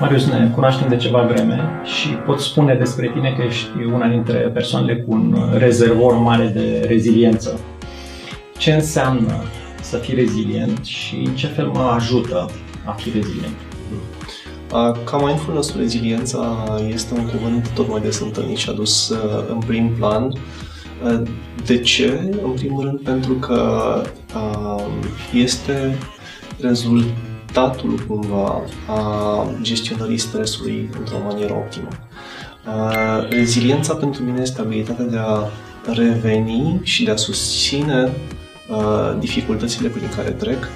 Marius, ne cunoaștem de ceva vreme și pot spune despre tine că ești una dintre persoanele cu un rezervor mare de reziliență. Ce înseamnă să fii rezilient și în ce fel mă ajută a fi rezilient? Ca mindfulness reziliența este un cuvânt tot mai des întâlnit și adus în prim plan. De ce? În primul rând pentru că este rezultat rezultatul cumva a gestionării stresului într-o manieră optimă. Reziliența pentru mine este abilitatea de a reveni și de a susține dificultățile prin care trec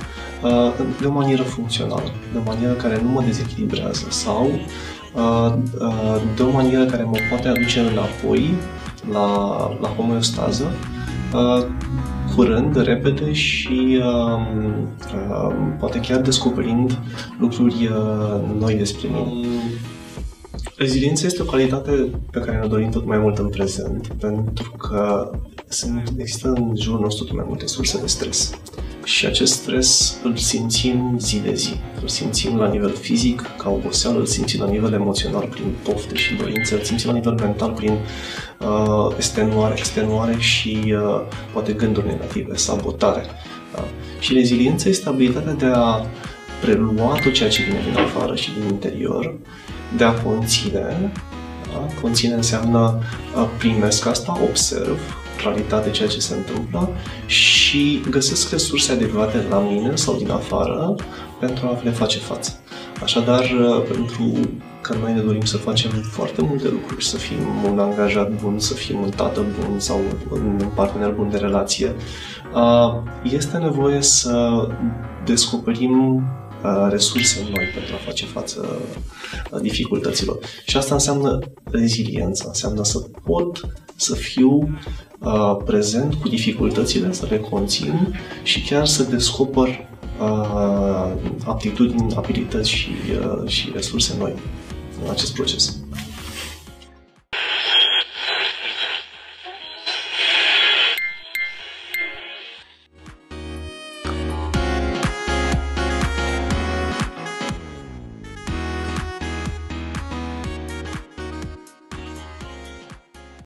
de o manieră funcțională, de o manieră care nu mă dezechilibrează sau de o manieră care mă poate aduce înapoi la, la homeostază curând, repede și uh, uh, poate chiar descoperind lucruri uh, noi despre mine. Reziliența este o calitate pe care ne dorim tot mai mult în prezent, pentru că sunt, există în jurul nostru tot mai multe surse de stres. Și acest stres îl simțim zi de zi. Îl simțim la nivel fizic, ca oboseală, îl simțim la nivel emoțional, prin pofte și dorințe, îl simțim la nivel mental, prin uh, extenuare, extenuare și uh, poate gânduri negative, sabotare. Da? Și reziliența este abilitatea de a prelua tot ceea ce vine din afară și din interior, de a conține. Da? Conține înseamnă uh, primesc asta, observ, claritate ceea ce se întâmplă și găsesc resurse adecvate la mine sau din afară pentru a le face față. Așadar, uh, pentru că noi ne dorim să facem foarte multe lucruri, să fim un angajat bun, să fim un tată bun sau un partener bun de relație, uh, este nevoie să descoperim uh, resurse noi pentru a face față dificultăților. Și asta înseamnă reziliență, înseamnă să pot să fiu uh, prezent cu dificultățile, să le conțin și chiar să descoper uh, aptitudini, abilități și, uh, și resurse noi în acest proces.